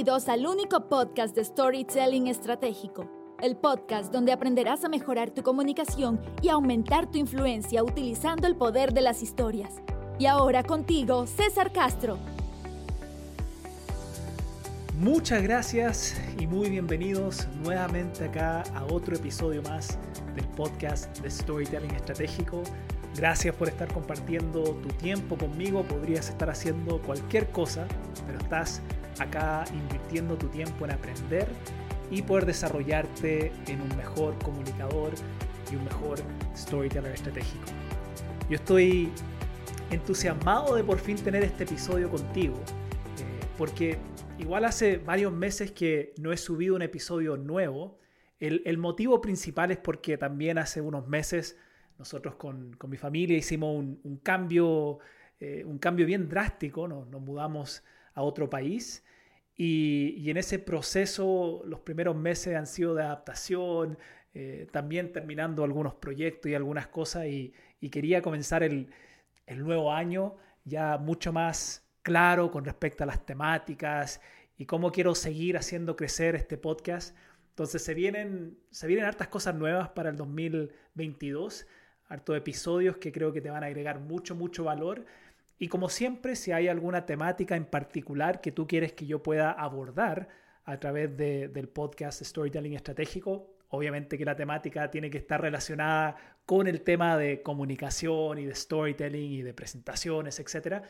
Bienvenidos al único podcast de Storytelling Estratégico, el podcast donde aprenderás a mejorar tu comunicación y aumentar tu influencia utilizando el poder de las historias. Y ahora contigo, César Castro. Muchas gracias y muy bienvenidos nuevamente acá a otro episodio más del podcast de Storytelling Estratégico. Gracias por estar compartiendo tu tiempo conmigo. Podrías estar haciendo cualquier cosa, pero estás acá invirtiendo tu tiempo en aprender y poder desarrollarte en un mejor comunicador y un mejor storyteller estratégico. Yo estoy entusiasmado de por fin tener este episodio contigo, eh, porque igual hace varios meses que no he subido un episodio nuevo. El, motivo principal es porque también hace unos meses nosotros con, mi familia hicimos un, cambio, eh, un cambio bien drástico, nos mudamos a otro país. Y, en ese proceso los primeros meses han sido de adaptación, eh, también terminando algunos proyectos y algunas cosas. Y, quería comenzar el, nuevo año ya mucho más claro con respecto a las temáticas y cómo quiero seguir haciendo crecer este podcast. Entonces se vienen, se vienen hartas cosas nuevas para el 2022, hartos episodios que creo que te van a agregar mucho, mucho valor y como siempre, si hay alguna temática en particular que tú quieres que yo pueda abordar a través del podcast Storytelling Estratégico, obviamente que la temática tiene que estar relacionada con el tema de comunicación y de storytelling y de presentaciones, etc.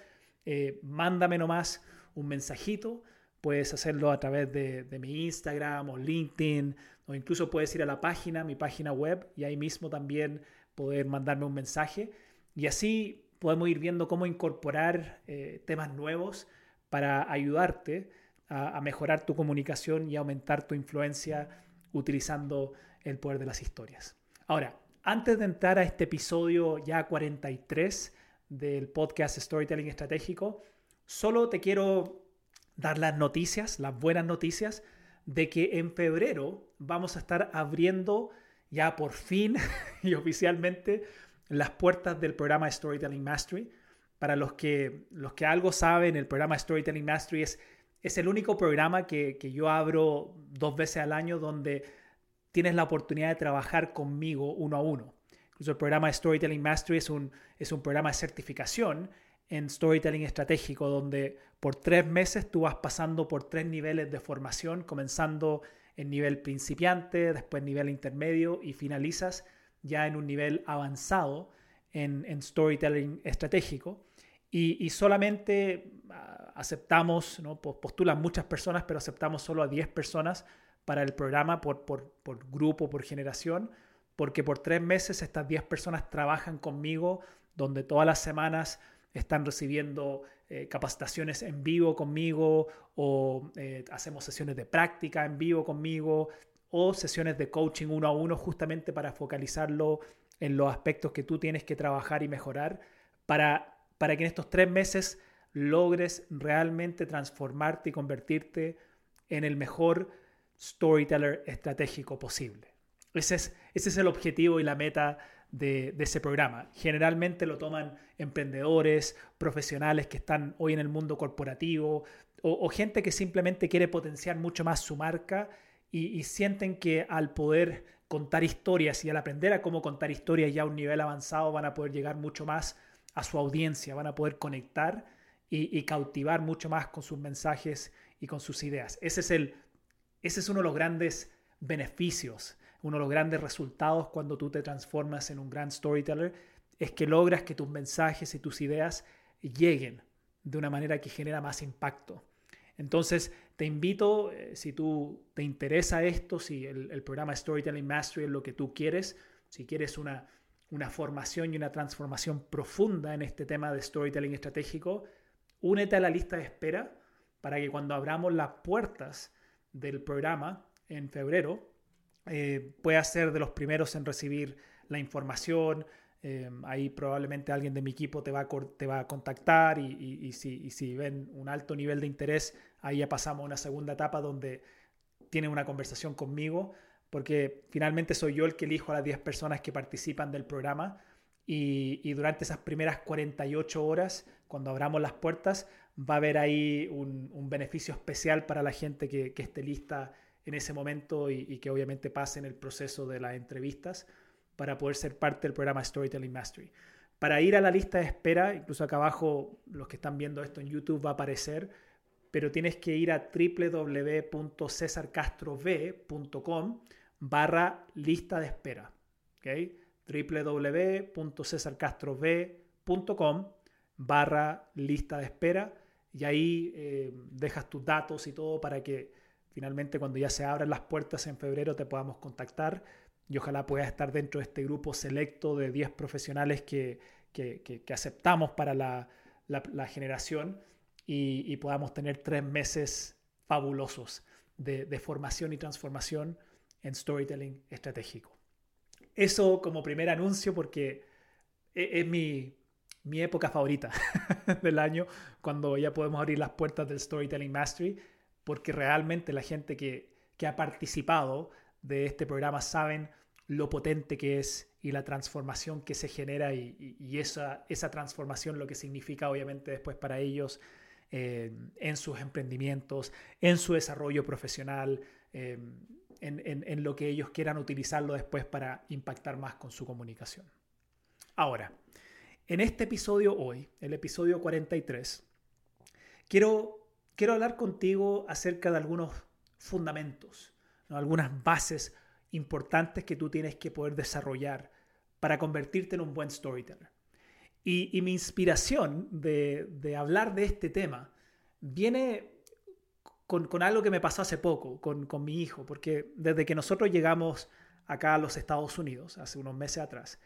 Eh, mándame nomás un mensajito. Puedes hacerlo a través de, de, mi Instagram o LinkedIn, o incluso puedes ir a la página, mi página web, y ahí mismo también poder mandarme un mensaje. Y así podemos ir viendo cómo incorporar eh, temas nuevos para ayudarte a, mejorar tu comunicación y aumentar tu influencia utilizando el poder de las historias. Ahora, antes de entrar a este episodio ya 43 del podcast Storytelling Estratégico, solo te quiero dar las noticias, las buenas noticias, de que en febrero vamos a estar abriendo ya por fin y oficialmente las puertas del programa Storytelling Mastery. Para los que, los que algo saben, el programa Storytelling Mastery es, es el único programa que, yo abro dos veces al año donde tienes la oportunidad de trabajar conmigo uno a uno. Incluso el programa Storytelling Mastery es un, es un programa de certificación en storytelling estratégico, donde por tres meses tú vas pasando por tres niveles de formación, comenzando en nivel principiante, después nivel intermedio y finalizas ya en un nivel avanzado en, storytelling estratégico. Y, solamente ah, aceptamos, ¿no? postulan muchas personas, pero aceptamos solo a 10 personas para el programa por, grupo, por generación, porque por tres meses estas 10 personas trabajan conmigo, donde todas las semanas están recibiendo eh, capacitaciones en vivo conmigo o eh, hacemos sesiones de práctica en vivo conmigo, o sesiones de coaching uno a uno justamente para focalizarlo en los aspectos que tú tienes que trabajar y mejorar para, para que en estos tres meses logres realmente transformarte y convertirte en el mejor storyteller estratégico posible. Ese es, ese es el objetivo y la meta de, ese programa. Generalmente lo toman emprendedores, profesionales que están hoy en el mundo corporativo o gente que simplemente quiere potenciar mucho más su marca y, sienten que al poder contar historias y al aprender a cómo contar historias ya a un nivel avanzado van a poder llegar mucho más a su audiencia, van a poder conectar y, cautivar mucho más con sus mensajes y con sus ideas. Ese es, el, ese es uno de los grandes beneficios, uno de los grandes resultados cuando tú te transformas en un gran storyteller, es que logras que tus mensajes y tus ideas lleguen de una manera que genera más impacto. Entonces, te invito, eh, si tú te interesa esto, si el, programa Storytelling Mastery es lo que tú quieres, si quieres una, una formación y una transformación profunda en este tema de storytelling estratégico, únete a la lista de espera para que cuando abramos las puertas del programa en febrero, eh, puedas ser de los primeros en recibir la información, Em, ahí probablemente alguien de mi equipo te va a, contactar y, si, si, ven un alto nivel de interés, ahí ya pasamos a una segunda etapa donde tienen una conversación conmigo, porque finalmente soy yo el que elijo a las 10 personas que participan del programa y, durante esas primeras 48 horas cuando abramos las puertas, va a haber ahí un, beneficio especial para la gente que, esté lista en ese momento y, que obviamente pase en el proceso de las entrevistas para poder ser parte del programa Storytelling Mastery. Para ir a la lista de espera, incluso acá abajo los que están viendo esto en YouTube va a aparecer, pero tienes que ir a www.cesarcastrov.com barra lista de espera. ¿okay? www.cesarcastrov.com barra lista de espera y ahí eh, dejas tus datos y todo para que finalmente cuando ya se abran las puertas en febrero te podamos contactar y ojalá puedas estar dentro de este grupo selecto de 10 profesionales que, aceptamos para la, generación y, podamos tener tres meses fabulosos de, de formación y transformación en storytelling estratégico. Eso como primer anuncio porque e, es mi, mi época favorita del año, cuando ya podemos abrir las puertas del Storytelling Mastery, porque realmente la gente que, que ha participado de este programa saben lo potente que es y la transformación que se genera y, esa, esa transformación lo que significa obviamente después para ellos eh, en sus emprendimientos, en su desarrollo profesional, eh, en, en, en lo que ellos quieran utilizarlo después para impactar más con su comunicación. Ahora, en este episodio hoy, el episodio 43, quiero, quiero hablar contigo acerca de algunos fundamentos, algunas bases importantes que tú tienes que poder desarrollar para convertirte en un buen storyteller. Y, mi inspiración de, hablar de este tema viene con, algo que me pasó hace poco, con, con mi hijo, porque desde que nosotros llegamos acá a los Estados Unidos, hace unos meses atrás,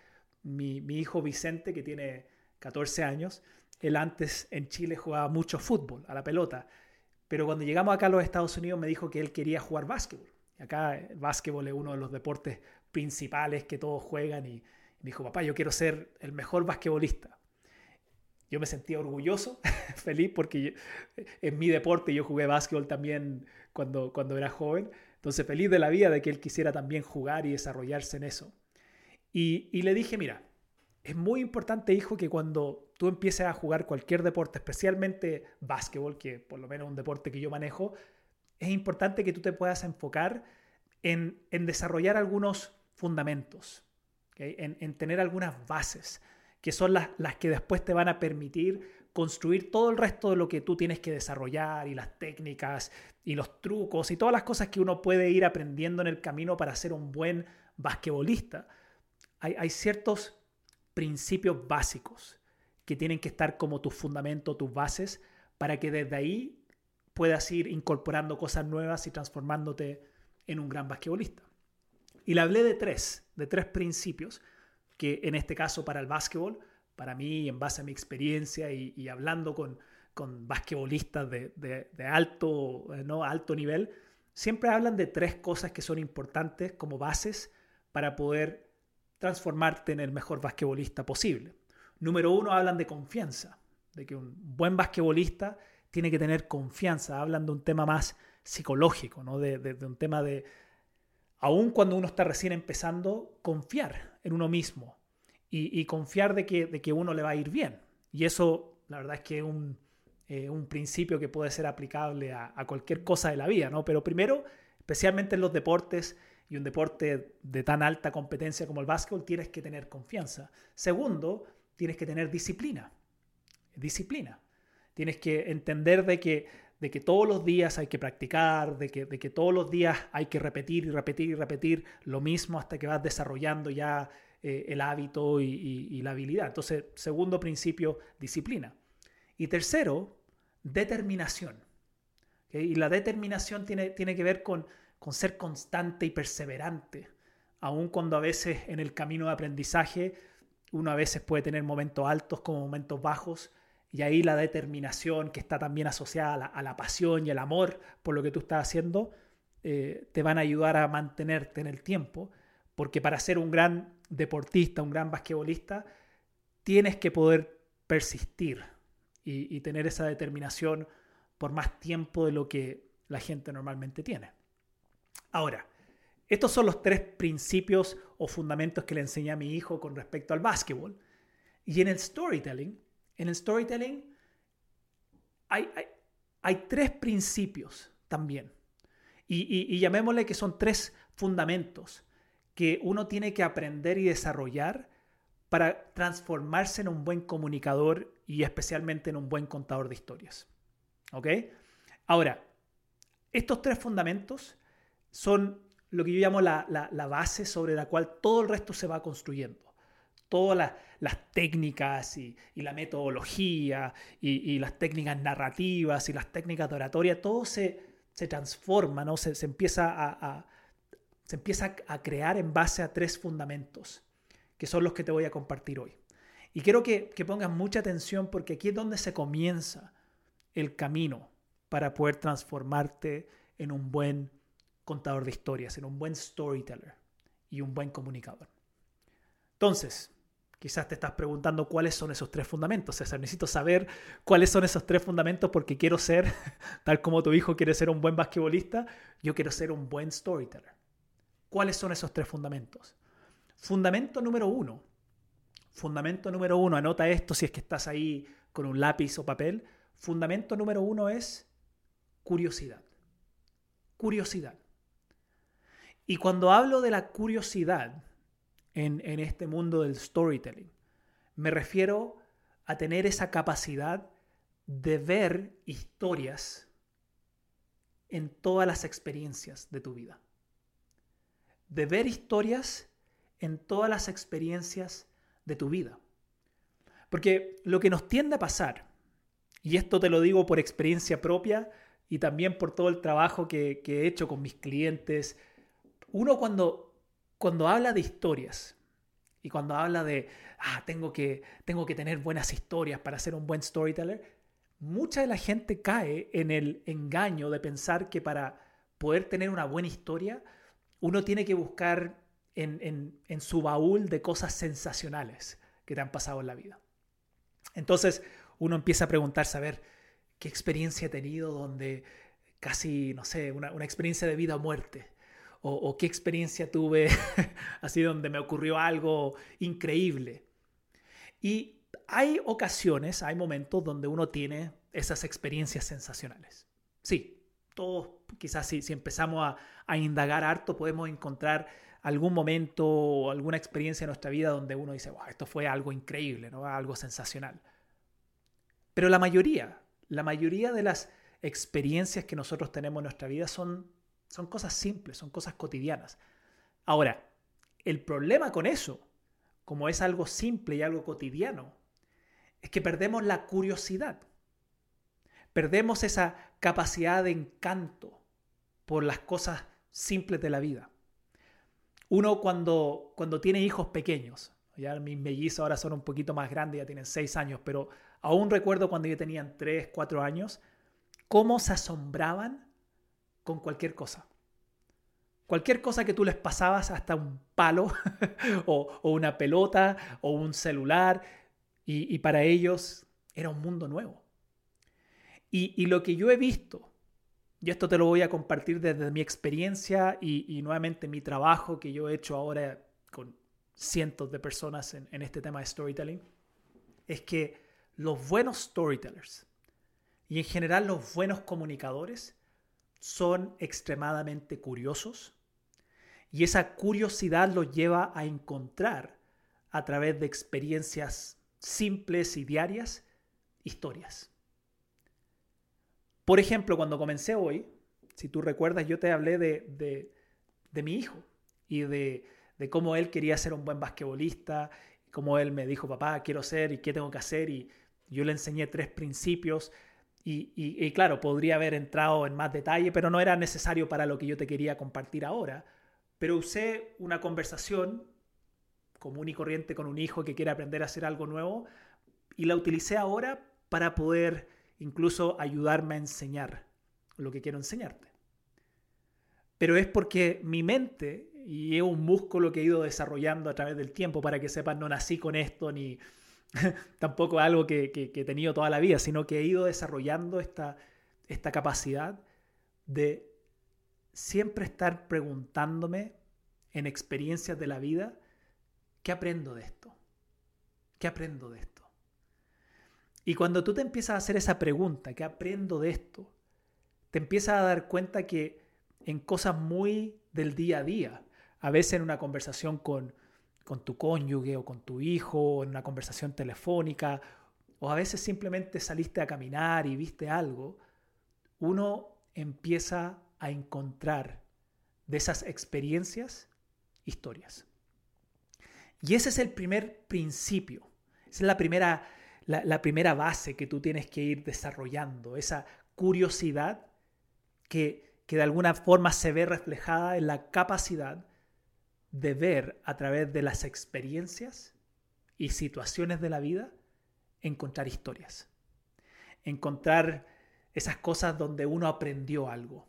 mi, hijo Vicente, que tiene 14 años, él antes en Chile jugaba mucho fútbol, a la pelota, pero cuando llegamos acá a los Estados Unidos me dijo que él quería jugar básquetbol. Acá el básquetbol es uno de los deportes principales que todos juegan y me dijo, papá, yo quiero ser el mejor basquetbolista. Yo me sentía orgulloso, feliz, porque en mi deporte yo jugué básquetbol también cuando, cuando era joven. Entonces feliz de la vida de que él quisiera también jugar y desarrollarse en eso. Y, le dije, mira, es muy importante, hijo, que cuando tú empieces a jugar cualquier deporte, especialmente básquetbol, que por lo menos es un deporte que yo manejo, es importante que tú te puedas enfocar en, desarrollar algunos fundamentos, en, tener algunas bases, que son las, las que después te van a permitir construir todo el resto de lo que tú tienes que desarrollar y las técnicas y los trucos y todas las cosas que uno puede ir aprendiendo en el camino para ser un buen basquetbolista. Hay, ciertos principios básicos que tienen que estar como tu fundamento, tus bases, para que desde ahí puedas ir incorporando cosas nuevas y transformándote en un gran basquetbolista. Y le hablé de tres, de tres principios que en este caso para el básquetbol, para mí, en base a mi experiencia y, hablando con, basquetbolistas de, de, alto, ¿no? alto nivel, siempre hablan de tres cosas que son importantes como bases para poder transformarte en el mejor basquetbolista posible. Número uno, hablan de confianza, de que un buen basquetbolista tiene que tener confianza. Hablan de un tema más psicológico, ¿no? de, un tema de, aun cuando uno está recién empezando, confiar en uno mismo y, confiar de que, de que, uno le va a ir bien. Y eso, la verdad es que es un, eh, un principio que puede ser aplicable a, a, cualquier cosa de la vida, ¿no? Pero primero, especialmente en los deportes, y un deporte de tan alta competencia como el básquetbol, tienes que tener confianza. Segundo, tienes que tener disciplina. Disciplina. Tienes que entender de que, de que todos los días hay que practicar, de que, de que todos los días hay que repetir y repetir y repetir lo mismo hasta que vas desarrollando ya eh, el hábito y, la habilidad. Entonces, segundo principio, disciplina. Y tercero, determinación. Y la determinación tiene, tiene que ver con con ser constante y perseverante, aun cuando a veces en el camino de aprendizaje uno a veces puede tener momentos altos como momentos bajos, y ahí la determinación que está también asociada a la, pasión y el amor por lo que tú estás haciendo, eh, te van a ayudar a mantenerte en el tiempo, porque para ser un gran deportista, un gran basquetbolista, tienes que poder persistir y tener esa determinación por más tiempo de lo que la gente normalmente tiene. Ahora, estos son los tres principios o fundamentos que le enseñé a mi hijo con respecto al básquetbol. Y en el storytelling, en el storytelling hay, hay, tres principios también. Y, y llamémosle que son tres fundamentos que uno tiene que aprender y desarrollar para transformarse en un buen comunicador y especialmente en un buen contador de historias. ¿Ok? Ahora, estos tres fundamentos son lo que yo llamo la, base sobre la cual todo el resto se va construyendo. Todas las, técnicas y, la metodología y, las técnicas narrativas y las técnicas de oratoria, todo se, transforma, ¿no? se, empieza a, se empieza a crear en base a tres fundamentos, que son los que te voy a compartir hoy. Y quiero que, que pongas mucha atención porque aquí es donde se comienza el camino para poder transformarte en un buen contador de historias, en un buen storyteller y un buen comunicador. Entonces, quizás te estás preguntando cuáles son esos tres fundamentos. César, necesito saber cuáles son esos tres fundamentos porque quiero ser, tal como tu hijo quiere ser un buen basquetbolista, yo quiero ser un buen storyteller. ¿Cuáles son esos tres fundamentos? Fundamento número uno. Fundamento número uno, anota esto si es que estás ahí con un lápiz o papel. Fundamento número uno es curiosidad. Curiosidad. Y cuando hablo de la curiosidad en, este mundo del storytelling, me refiero a tener esa capacidad de ver historias en todas las experiencias de tu vida. De ver historias en todas las experiencias de tu vida. Porque lo que nos tiende a pasar, y esto te lo digo por experiencia propia y también por todo el trabajo que, que he hecho con mis clientes, uno cuando, cuando habla de historias y cuando habla de, ah, tengo que, tengo que tener buenas historias para ser un buen storyteller, mucha de la gente cae en el engaño de pensar que para poder tener una buena historia, uno tiene que buscar en, en, su baúl de cosas sensacionales que te han pasado en la vida. Entonces uno empieza a preguntarse, a ver, ¿qué experiencia he tenido donde casi, no sé, una, una experiencia de vida o muerte? O, qué experiencia tuve así donde me ocurrió algo increíble. Y hay ocasiones, hay momentos donde uno tiene esas experiencias sensacionales. Sí, todos quizás si, si empezamos a, a, indagar harto podemos encontrar algún momento o alguna experiencia en nuestra vida donde uno dice, wow, esto fue algo increíble, ¿no? algo sensacional. Pero la mayoría, la mayoría de las experiencias que nosotros tenemos en nuestra vida son son cosas simples, son cosas cotidianas. Ahora, el problema con eso, como es algo simple y algo cotidiano, es que perdemos la curiosidad. Perdemos esa capacidad de encanto por las cosas simples de la vida. Uno cuando, cuando tiene hijos pequeños, ya mis mellizos ahora son un poquito más grandes, ya tienen seis años, pero aún recuerdo cuando yo tenían tres, cuatro años, cómo se asombraban con cualquier cosa. Cualquier cosa que tú les pasabas, hasta un palo o, una pelota o un celular, y, para ellos era un mundo nuevo. Y, lo que yo he visto, y esto te lo voy a compartir desde mi experiencia y, nuevamente mi trabajo que yo he hecho ahora con cientos de personas en este tema de storytelling, es que los buenos storytellers y en general los buenos comunicadores son extremadamente curiosos y esa curiosidad los lleva a encontrar a través de experiencias simples y diarias historias. Por ejemplo, cuando comencé hoy, si tú recuerdas, yo te hablé de, de, mi hijo y de, de, cómo él quería ser un buen basquetbolista, cómo él me dijo, papá, quiero ser y qué tengo que hacer, y yo le enseñé tres principios y, claro, podría haber entrado en más detalle, pero no era necesario para lo que yo te quería compartir ahora. Pero usé una conversación común y corriente con un hijo que quiere aprender a hacer algo nuevo y la utilicé ahora para poder incluso ayudarme a enseñar lo que quiero enseñarte. Pero es porque mi mente, y es un músculo que he ido desarrollando a través del tiempo, para que sepan, no nací con esto ni, tampoco algo que, he tenido toda la vida, sino que he ido desarrollando esta, esta capacidad de siempre estar preguntándome en experiencias de la vida, ¿qué aprendo de esto? ¿Qué aprendo de esto? Y cuando tú te empiezas a hacer esa pregunta, ¿qué aprendo de esto? Te empiezas a dar cuenta que en cosas muy del día a día, a veces en una conversación con, con tu cónyuge o con tu hijo, en una conversación telefónica, o a veces simplemente saliste a caminar y viste algo, uno empieza a encontrar de esas experiencias historias. Y ese es el primer principio, esa es la primera, la, primera base que tú tienes que ir desarrollando, esa curiosidad que, que de alguna forma se ve reflejada en la capacidad de ver a través de las experiencias y situaciones de la vida, encontrar historias, encontrar esas cosas donde uno aprendió algo.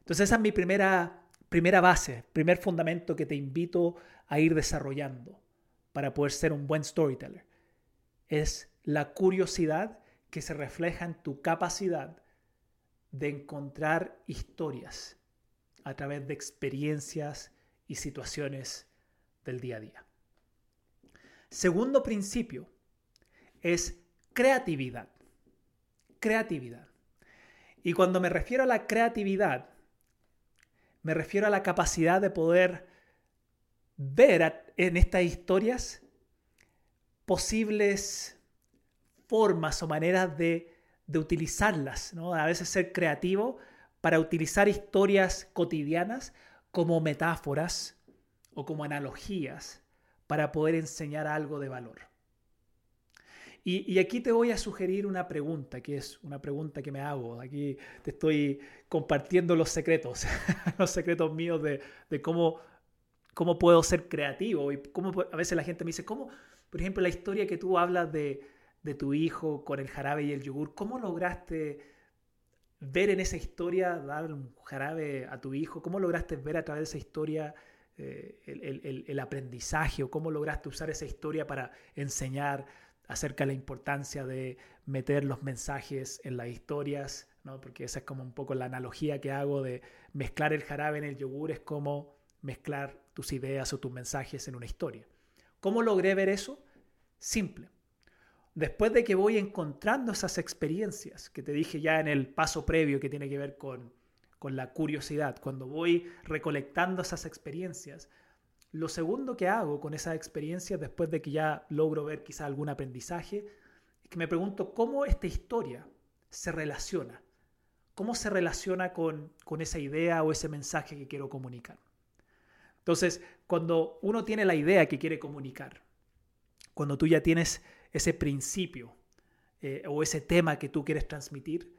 Entonces esa es mi primera, primera base, primer fundamento que te invito a ir desarrollando para poder ser un buen storyteller. Es la curiosidad que se refleja en tu capacidad de encontrar historias a través de experiencias y situaciones del día a día. Segundo principio es creatividad creatividad. Y cuando me refiero a la creatividad, me refiero a la capacidad de poder ver en estas historias posibles formas o maneras de, utilizarlas, ¿no? A veces ser creativo para utilizar historias cotidianas como metáforas o como analogías para poder enseñar algo de valor. Y, aquí te voy a sugerir una pregunta, que es una pregunta que me hago. Aquí te estoy compartiendo los secretos, los secretos míos de, cómo, cómo puedo ser creativo. Y cómo a veces la gente me dice, ¿cómo, por ejemplo, la historia que tú hablas de, tu hijo con el jarabe y el yogur, ¿cómo lograste ver en esa historia, dar un jarabe a tu hijo? ¿Cómo lograste ver a través de esa historia eh, el, el, aprendizaje o cómo lograste usar esa historia para enseñar acerca de la importancia de meter los mensajes en las historias, ¿no? porque esa es como un poco la analogía que hago de mezclar el jarabe en el yogur, es como mezclar tus ideas o tus mensajes en una historia. ¿Cómo logré ver eso? Simple. Después de que voy encontrando esas experiencias que te dije ya en el paso previo que tiene que ver con, con la curiosidad, cuando voy recolectando esas experiencias, lo segundo que hago con esa experiencia, después de que ya logro ver quizá algún aprendizaje, es que me pregunto cómo esta historia se relaciona, cómo se relaciona con, con esa idea o ese mensaje que quiero comunicar. Entonces, cuando uno tiene la idea que quiere comunicar, cuando tú ya tienes ese principio eh, o ese tema que tú quieres transmitir,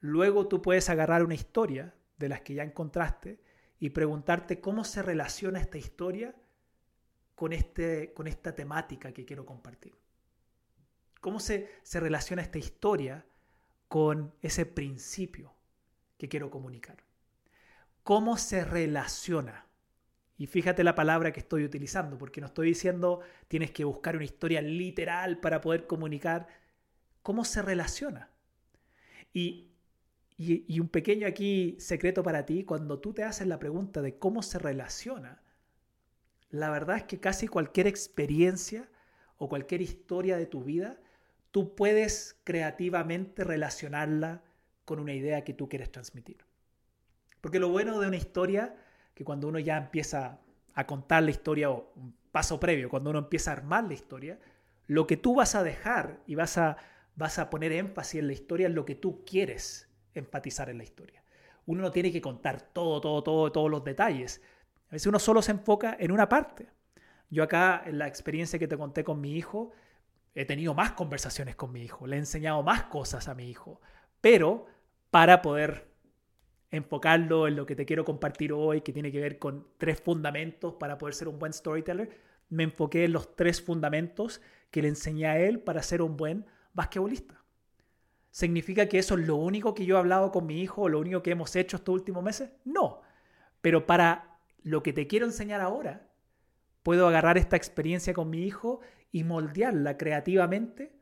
luego tú puedes agarrar una historia de las que ya encontraste y preguntarte cómo se relaciona esta historia con, este, con esta temática que quiero compartir. ¿Cómo se, se relaciona esta historia con ese principio que quiero comunicar? ¿Cómo se relaciona? Y fíjate la palabra que estoy utilizando, porque no estoy diciendo tienes que buscar una historia literal para poder comunicar. ¿Cómo se relaciona? Y y, un pequeño aquí secreto para ti, cuando tú te haces la pregunta de cómo se relaciona, la verdad es que casi cualquier experiencia o cualquier historia de tu vida, tú puedes creativamente relacionarla con una idea que tú quieres transmitir. Porque lo bueno de una historia, que cuando uno ya empieza a contar la historia o un paso previo, cuando uno empieza a armar la historia, lo que tú vas a dejar y vas a, vas a poner énfasis en la historia es lo que tú quieres empatizar en la historia. Uno no tiene que contar todo, todo, todo, todos los detalles. A veces uno solo se enfoca en una parte. Yo acá, en la experiencia que te conté con mi hijo, he tenido más conversaciones con mi hijo, le he enseñado más cosas a mi hijo, pero para poder enfocarlo en lo que te quiero compartir hoy, que tiene que ver con tres fundamentos para poder ser un buen storyteller, me enfoqué en los tres fundamentos que le enseñé a él para ser un buen basquetbolista. ¿Significa que eso es lo único que yo he hablado con mi hijo o lo único que hemos hecho estos últimos meses? No. Pero para lo que te quiero enseñar ahora, puedo agarrar esta experiencia con mi hijo y moldearla creativamente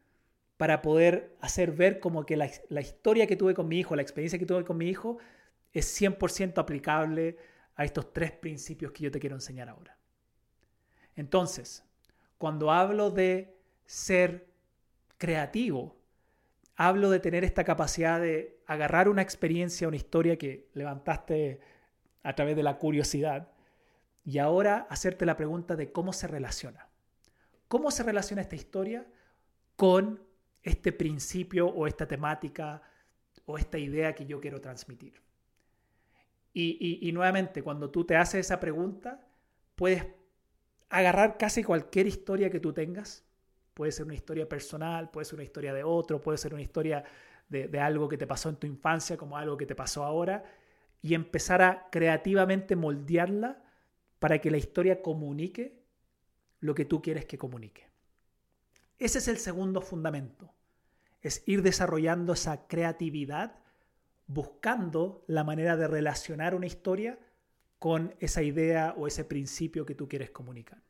para poder hacer ver como que la, la historia que tuve con mi hijo, la experiencia que tuve con mi hijo, es 100% aplicable a estos tres principios que yo te quiero enseñar ahora. Entonces, cuando hablo de ser creativo. Hablo de tener esta capacidad de agarrar una experiencia, una historia que levantaste a través de la curiosidad y ahora hacerte la pregunta de cómo se relaciona. ¿Cómo se relaciona esta historia con este principio o esta temática o esta idea que yo quiero transmitir? Y, nuevamente, cuando tú te haces esa pregunta, puedes agarrar casi cualquier historia que tú tengas. Puede ser una historia personal, puede ser una historia de otro, puede ser una historia de, de algo que te pasó en tu infancia como algo que te pasó ahora y empezar a creativamente moldearla para que la historia comunique lo que tú quieres que comunique. Ese es el segundo fundamento, es ir desarrollando esa creatividad buscando la manera de relacionar una historia con esa idea o ese principio que tú quieres comunicar.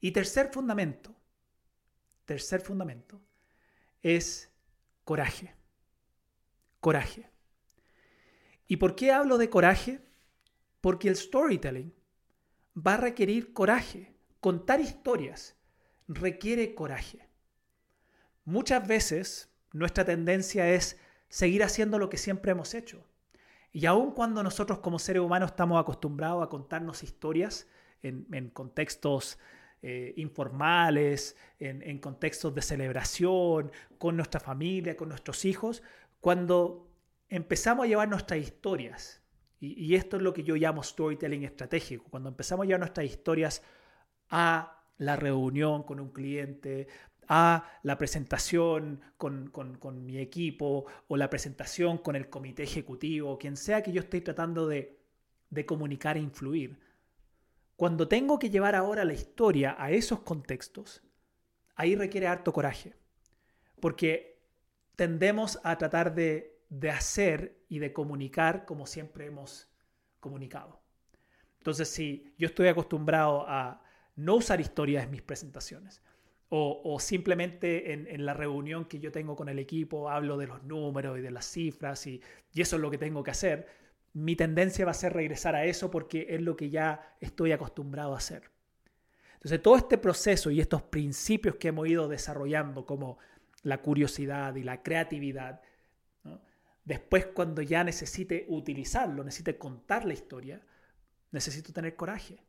Y tercer fundamento, tercer fundamento, es coraje. Coraje. ¿Y por qué hablo de coraje? Porque el storytelling va a requerir coraje. Contar historias requiere coraje. Muchas veces nuestra tendencia es seguir haciendo lo que siempre hemos hecho. Y aun cuando nosotros como seres humanos estamos acostumbrados a contarnos historias en, contextos eh, informales, en, contextos de celebración, con nuestra familia, con nuestros hijos, cuando empezamos a llevar nuestras historias, y, esto es lo que yo llamo storytelling estratégico, cuando empezamos a llevar nuestras historias a la reunión con un cliente, a la presentación con, mi equipo o la presentación con el comité ejecutivo, quien sea que yo esté tratando de, de comunicar e influir. Cuando tengo que llevar ahora la historia a esos contextos, ahí requiere harto coraje, porque tendemos a tratar de, de hacer y de comunicar como siempre hemos comunicado. Entonces, si yo estoy acostumbrado a no usar historias en mis presentaciones, o, simplemente en, la reunión que yo tengo con el equipo hablo de los números y de las cifras y, eso es lo que tengo que hacer, mi tendencia va a ser regresar a eso porque es lo que ya estoy acostumbrado a hacer. Entonces, todo este proceso y estos principios que hemos ido desarrollando, como la curiosidad y la creatividad, después cuando ya necesite utilizarlo, necesite contar la historia, necesito tener coraje.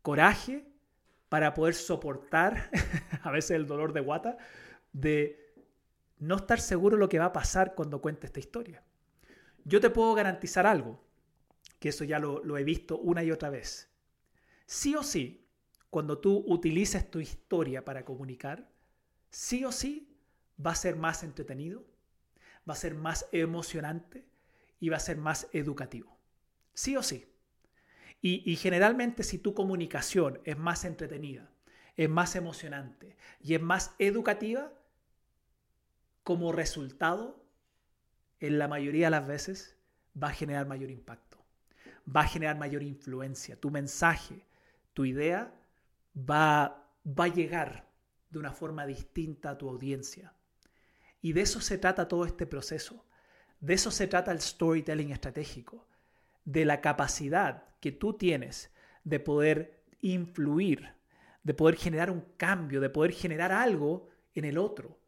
Coraje para poder soportar a veces el dolor de guata de no estar seguro lo que va a pasar cuando cuente esta historia. Yo te puedo garantizar algo, que eso ya lo, he visto una y otra vez. Sí o sí, cuando tú utilices tu historia para comunicar, sí o sí va a ser más entretenido, va a ser más emocionante y va a ser más educativo. Sí o sí. Y, generalmente si tu comunicación es más entretenida, es más emocionante y es más educativa, como resultado, en la mayoría de las veces va a generar mayor impacto, va a generar mayor influencia. Tu mensaje, tu idea va, va a llegar de una forma distinta a tu audiencia. Y de eso se trata todo este proceso. De eso se trata el storytelling estratégico de la capacidad que tú tienes de poder influir, de poder generar un cambio, de poder generar algo en el otro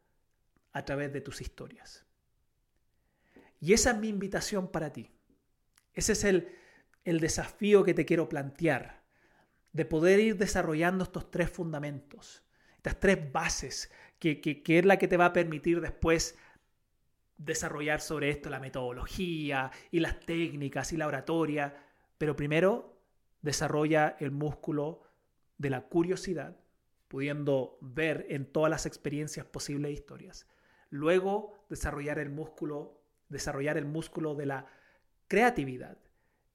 a través de tus historias. Y esa es mi invitación para ti. Ese es el, desafío que te quiero plantear, de poder ir desarrollando estos tres fundamentos, estas tres bases, que, que es la que te va a permitir después desarrollar sobre esto la metodología y las técnicas y la oratoria, pero primero desarrolla el músculo de la curiosidad, pudiendo ver en todas las experiencias posibles historias. Luego desarrollar el músculo, desarrollar el músculo de la creatividad,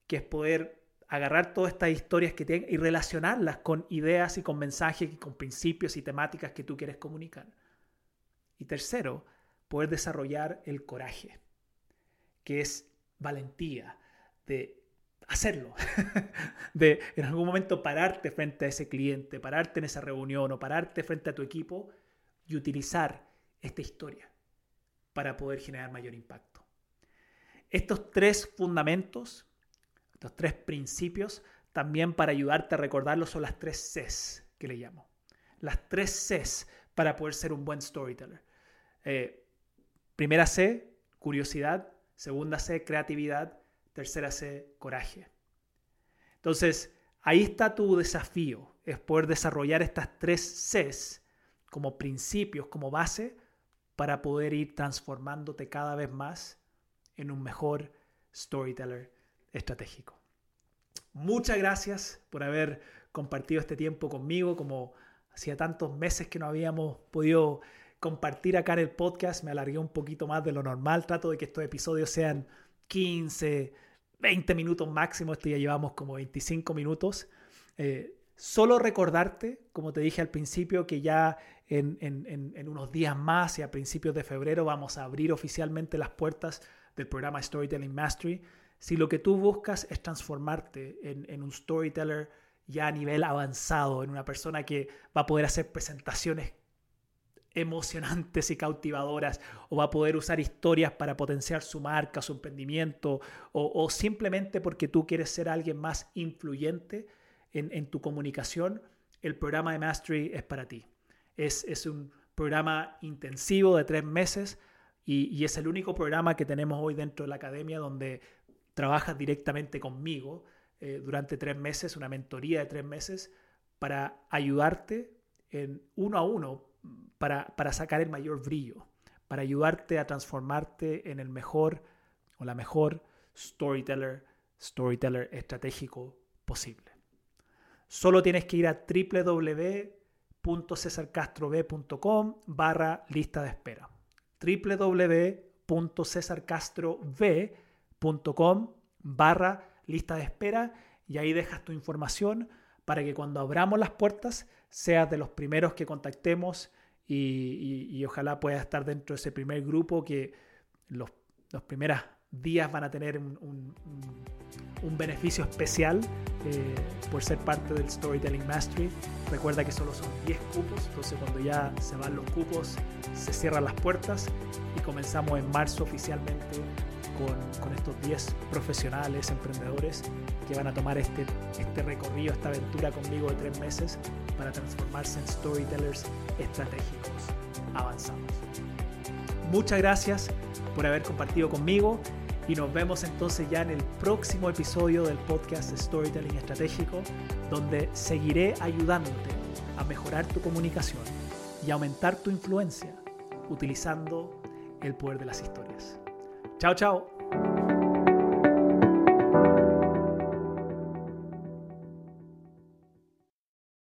que es poder agarrar todas estas historias que tienen y relacionarlas con ideas y con mensajes y con principios y temáticas que tú quieres comunicar. Y tercero, poder desarrollar el coraje, que es valentía de hacerlo, de en algún momento pararte frente a ese cliente, pararte en esa reunión o pararte frente a tu equipo y utilizar esta historia para poder generar mayor impacto. Estos tres fundamentos, estos tres principios, también para ayudarte a recordarlos son las tres Cs que le llamo. Las tres Cs para poder ser un buen storyteller. Eh, primera C, curiosidad. Segunda C, creatividad. Tercera C, coraje. Entonces, ahí está tu desafío, es poder desarrollar estas tres Cs como principios, como base, para poder ir transformándote cada vez más en un mejor storyteller estratégico. Muchas gracias por haber compartido este tiempo conmigo, como hacía tantos meses que no habíamos podido compartir acá en el podcast, me alargué un poquito más de lo normal, trato de que estos episodios sean 15, 20 minutos máximo, esto ya llevamos como 25 minutos. Eh, solo recordarte, como te dije al principio, que ya en, en, unos días más y a principios de febrero vamos a abrir oficialmente las puertas del programa Storytelling Mastery. Si lo que tú buscas es transformarte en, un storyteller ya a nivel avanzado, en una persona que va a poder hacer presentaciones emocionantes y cautivadoras, o va a poder usar historias para potenciar su marca, su emprendimiento, o, simplemente porque tú quieres ser alguien más influyente en, tu comunicación, el programa de Mastery es para ti. Es, es un programa intensivo de tres meses y, es el único programa que tenemos hoy dentro de la academia donde trabajas directamente conmigo eh, durante tres meses, una mentoría de tres meses, para ayudarte en uno a uno, para, para sacar el mayor brillo, para ayudarte a transformarte en el mejor o la mejor storyteller, storyteller estratégico posible. Solo tienes que ir a www.cesarcastrob.com barra lista de espera www.cesarcastrov.com barra lista de espera y ahí dejas tu información para que cuando abramos las puertas seas de los primeros que contactemos y, ojalá puedas estar dentro de ese primer grupo que los, los primeros días van a tener un, beneficio especial eh, por ser parte del Storytelling Mastery. Recuerda que solo son 10 cupos, entonces cuando ya se van los cupos se cierran las puertas y comenzamos en marzo oficialmente con, estos 10 profesionales, emprendedores que van a tomar este, este recorrido, esta aventura conmigo de tres meses para transformarse en storytellers estratégicos avanzados. Muchas gracias por haber compartido conmigo y nos vemos entonces ya en el próximo episodio del podcast Storytelling Estratégico, donde seguiré ayudándote a mejorar tu comunicación y aumentar tu influencia utilizando el poder de las historias. Chao, chao.